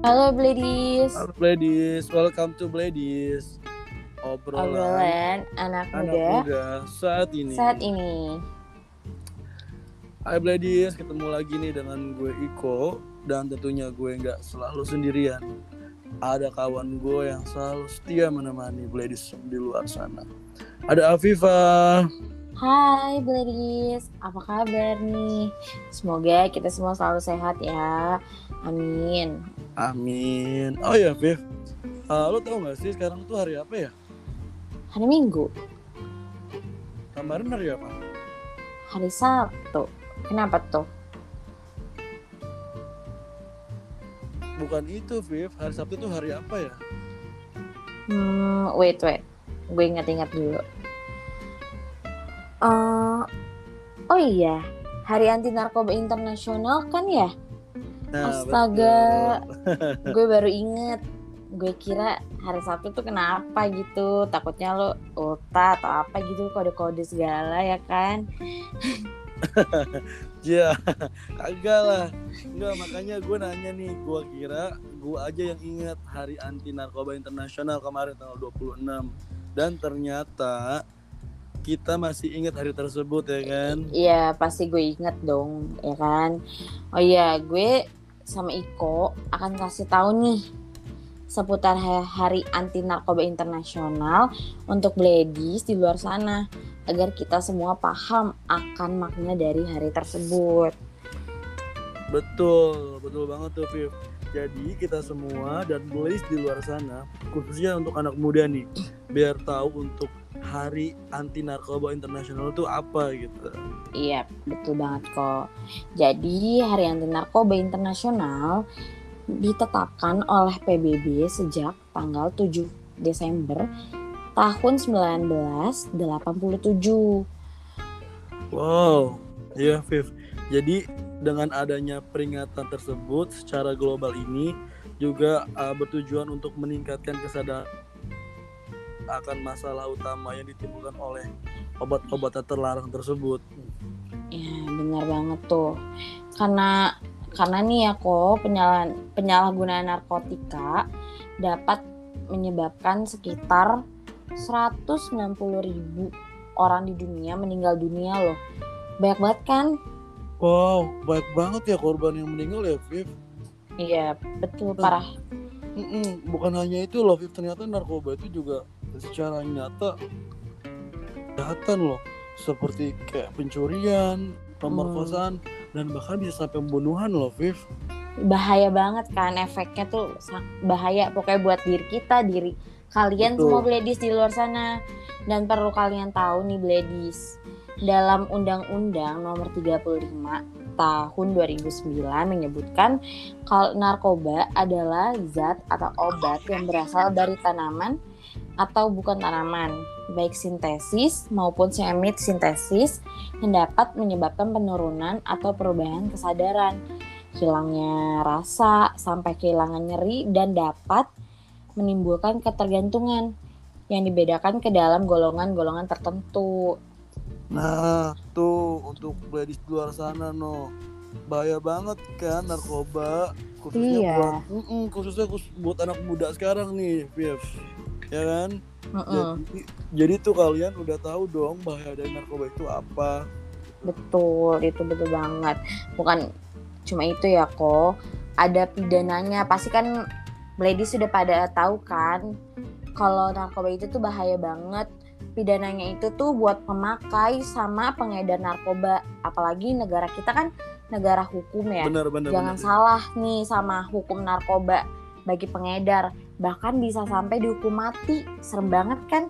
Halo Bladis. Halo Bladis, welcome to Bladis. Obrolan, Obrolan anak, anak muda, muda saat ini. saat ini. Hai Bladis, ketemu lagi nih dengan gue Iko dan tentunya gue nggak selalu sendirian. Ada kawan gue yang selalu setia menemani Bladis di luar sana. Ada Afifa. Hai Bladis, apa kabar nih? Semoga kita semua selalu sehat ya. Amin. Amin. Oh ya, Viv. Uh, lo tau gak sih sekarang tuh hari apa ya? Hari Minggu, Kemarin hari apa? hari Sabtu. Kenapa tuh? Bukan itu, Viv. Hari Sabtu tuh hari apa ya? Hmm, wait wait, gue ingat-ingat dulu. Eh, oh iya, Hari Anti Narkoba Internasional kan ya? Nah, Astaga. gue baru inget gue kira hari Sabtu tuh kenapa gitu takutnya lo ulta atau apa gitu kode-kode segala ya kan Iya, kagak lah. Enggak, makanya gue nanya nih, gue kira gue aja yang ingat Hari Anti Narkoba Internasional kemarin tanggal 26. Dan ternyata kita masih ingat hari tersebut ya kan? Iya pasti gue inget dong ya kan oh iya gue sama Iko akan kasih tahu nih seputar ha- Hari Anti Narkoba Internasional untuk ladies di luar sana agar kita semua paham akan makna dari hari tersebut. Betul, betul banget tuh Viv. Jadi kita semua dan boys di luar sana, khususnya untuk anak muda nih, biar tahu untuk Hari Anti Narkoba Internasional itu apa gitu. Iya, betul banget kok. Jadi, Hari Anti Narkoba Internasional ditetapkan oleh PBB sejak tanggal 7 Desember tahun 1987. Wow, iya Viv. Jadi dengan adanya peringatan tersebut secara global ini juga uh, bertujuan untuk meningkatkan kesadaran akan masalah utama yang ditimbulkan oleh obat-obatan terlarang tersebut. Ya, benar banget tuh. Karena karena nih ya kok penyalahan penyalahgunaan narkotika dapat menyebabkan sekitar 190 ribu orang di dunia meninggal dunia loh. Banyak banget kan? Wow, baik banget ya korban yang meninggal ya Viv. Iya, betul parah. Mm-mm, bukan hanya itu loh Viv, ternyata narkoba itu juga secara nyata kejahatan loh. Seperti kayak pencurian, pemerkosaan, dan bahkan bisa sampai pembunuhan loh Viv. Bahaya banget kan efeknya tuh bahaya pokoknya buat diri kita, diri kalian Betul. semua bledis di luar sana. Dan perlu kalian tahu nih bledis, dalam Undang-Undang Nomor 35 Tahun 2009 menyebutkan kalau narkoba adalah zat atau obat yang berasal dari tanaman atau bukan tanaman, baik sintesis maupun semit sintesis yang dapat menyebabkan penurunan atau perubahan kesadaran, hilangnya rasa sampai kehilangan nyeri dan dapat menimbulkan ketergantungan yang dibedakan ke dalam golongan-golongan tertentu. Nah, tuh untuk ladies di luar sana no. Bahaya banget kan narkoba khususnya Iya. buat Mm-mm, khususnya khus- buat anak muda sekarang nih, Viv. Ya kan? Mm-mm. Jadi, jadi tuh kalian udah tahu dong bahaya dari narkoba itu apa. Betul, itu betul banget. Bukan cuma itu ya kok, ada pidananya. Pasti kan ladies sudah pada tahu kan kalau narkoba itu tuh bahaya banget. Pidananya itu tuh buat pemakai sama pengedar narkoba. Apalagi negara kita kan negara hukum ya. Benar benar. Jangan benar. salah nih sama hukum narkoba bagi pengedar. Bahkan bisa sampai dihukum mati. Serem banget kan?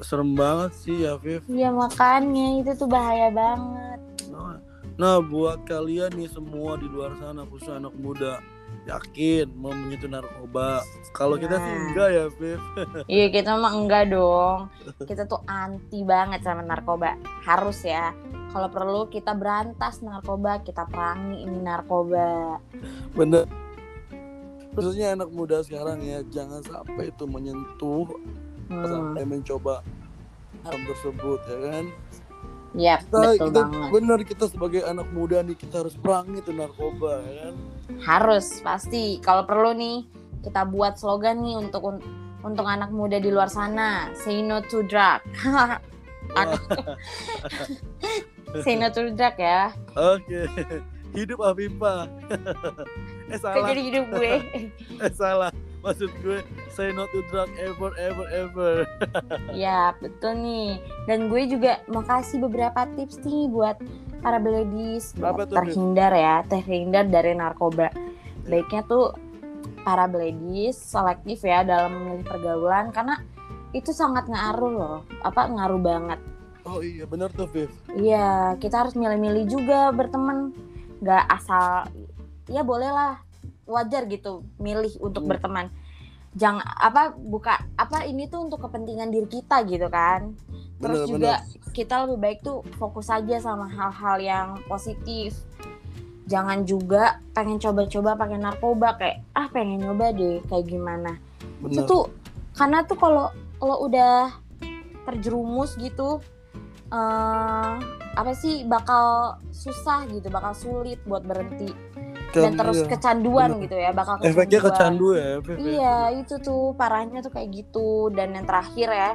Serem banget sih ya, Viv. Iya makanya itu tuh bahaya banget. Nah, nah, buat kalian nih semua di luar sana khususnya anak muda yakin mau menyentuh narkoba. Kalau kita sih Nah. enggak ya, Viv. Iya kita mah enggak dong. Kita tuh anti banget sama narkoba. Harus ya. Kalau perlu kita berantas narkoba, kita perangi ini narkoba. Bener. Khususnya anak muda sekarang ya, jangan sampai itu menyentuh Hmm. sampai mencoba hal tersebut ya kan. Iya, Kita, betul kita banget. bener kita sebagai anak muda nih kita harus perangi tuh narkoba ya kan. Harus pasti. Kalau perlu nih kita buat slogan nih untuk untuk anak muda di luar sana. Say no to drug. Say no to drug ya. Oke. Hidup Afifah. eh salah. jadi hidup gue. Eh salah. Maksud gue say no to drug ever ever ever. ya betul nih. Dan gue juga mau kasih beberapa tips nih buat para beledis tuh, terhindar ya, terhindar dari narkoba. Baiknya tuh para beledis selektif ya dalam memilih pergaulan karena itu sangat ngaruh loh. Apa ngaruh banget. Oh iya bener tuh Viv. Iya, kita harus milih-milih juga berteman. Gak asal ya bolehlah wajar gitu milih untuk Hmm. berteman. Jangan apa buka apa ini tuh untuk kepentingan diri kita gitu kan. Terus Bener, juga kita lebih baik tuh fokus aja sama hal-hal yang positif. Jangan juga pengen coba-coba pakai narkoba kayak ah pengen nyoba deh kayak gimana. Itu Bener. tuh karena tuh kalau kalau udah terjerumus gitu eh apa sih bakal susah gitu, bakal sulit buat berhenti dan Kan, terus iya. kecanduan Bener. gitu ya, bakal kecanduan. efeknya kecandu ya ya? Iya, itu tuh parahnya tuh kayak gitu. Dan yang terakhir ya,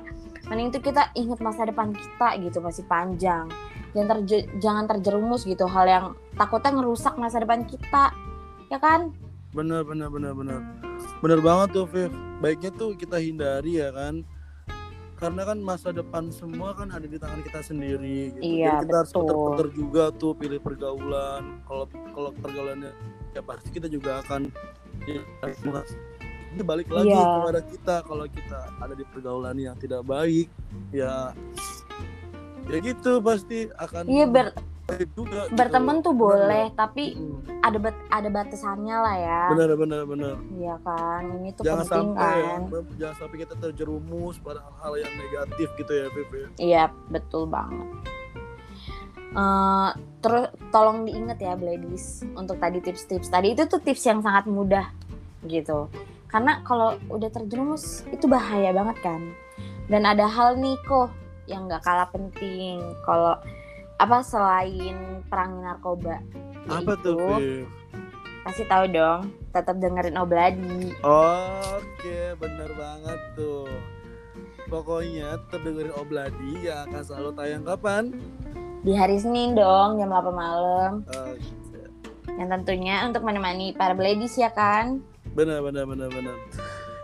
mending tuh kita ingat masa depan kita gitu masih panjang. Jangan terje- jangan terjerumus gitu hal yang takutnya ngerusak masa depan kita. Ya kan? Bener bener bener bener. Bener banget tuh Viv. Baiknya tuh kita hindari ya kan. Karena kan masa depan semua kan ada di tangan kita sendiri gitu. Iya, Jadi kita harus betul. puter-puter juga tuh pilih pergaulan. Kalau kalau pergaulannya ya pasti kita juga akan ya, ini balik lagi Iya. kepada kita kalau kita ada di pergaulan yang tidak baik ya ya gitu pasti akan Iya ber- gitu. berteman tuh boleh, tapi Hmm. ada bat- ada batasannya lah ya. benar benar benar Iya kan? Ini tuh jangan penting sampai kan. ya, jangan sampai kita terjerumus pada hal-hal yang negatif gitu ya Viv ya. Iya, betul banget. Eh, terus tolong diingat ya, Bladis, untuk tadi tips-tips tadi itu tuh tips yang sangat mudah gitu. Karena kalau udah terjerumus itu bahaya banget kan. Dan ada hal nih kok yang nggak kalah penting kalau apa selain perang narkoba. apa tuh yaitu- Viv Kasih tahu dong, tetap dengerin Obladi. oke bener banget tuh pokoknya tetap dengerin Obladi yang akan selalu tayang kapan Di hari Senin dong, jam 8 malam. Oke. Yang tentunya untuk menemani para Bladis ya kan? benar benar benar benar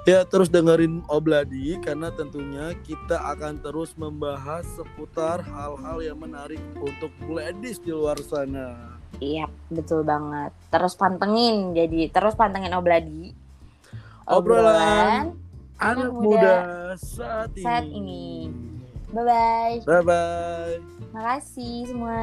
ya terus dengerin Obladi karena tentunya kita akan terus membahas seputar hal-hal yang menarik untuk ladies di luar sana Iya, betul banget. Terus pantengin, jadi terus pantengin Obladi. Obrolan Anak anak muda muda saat ini, saat ini. Bye bye. bye bye Makasih semua.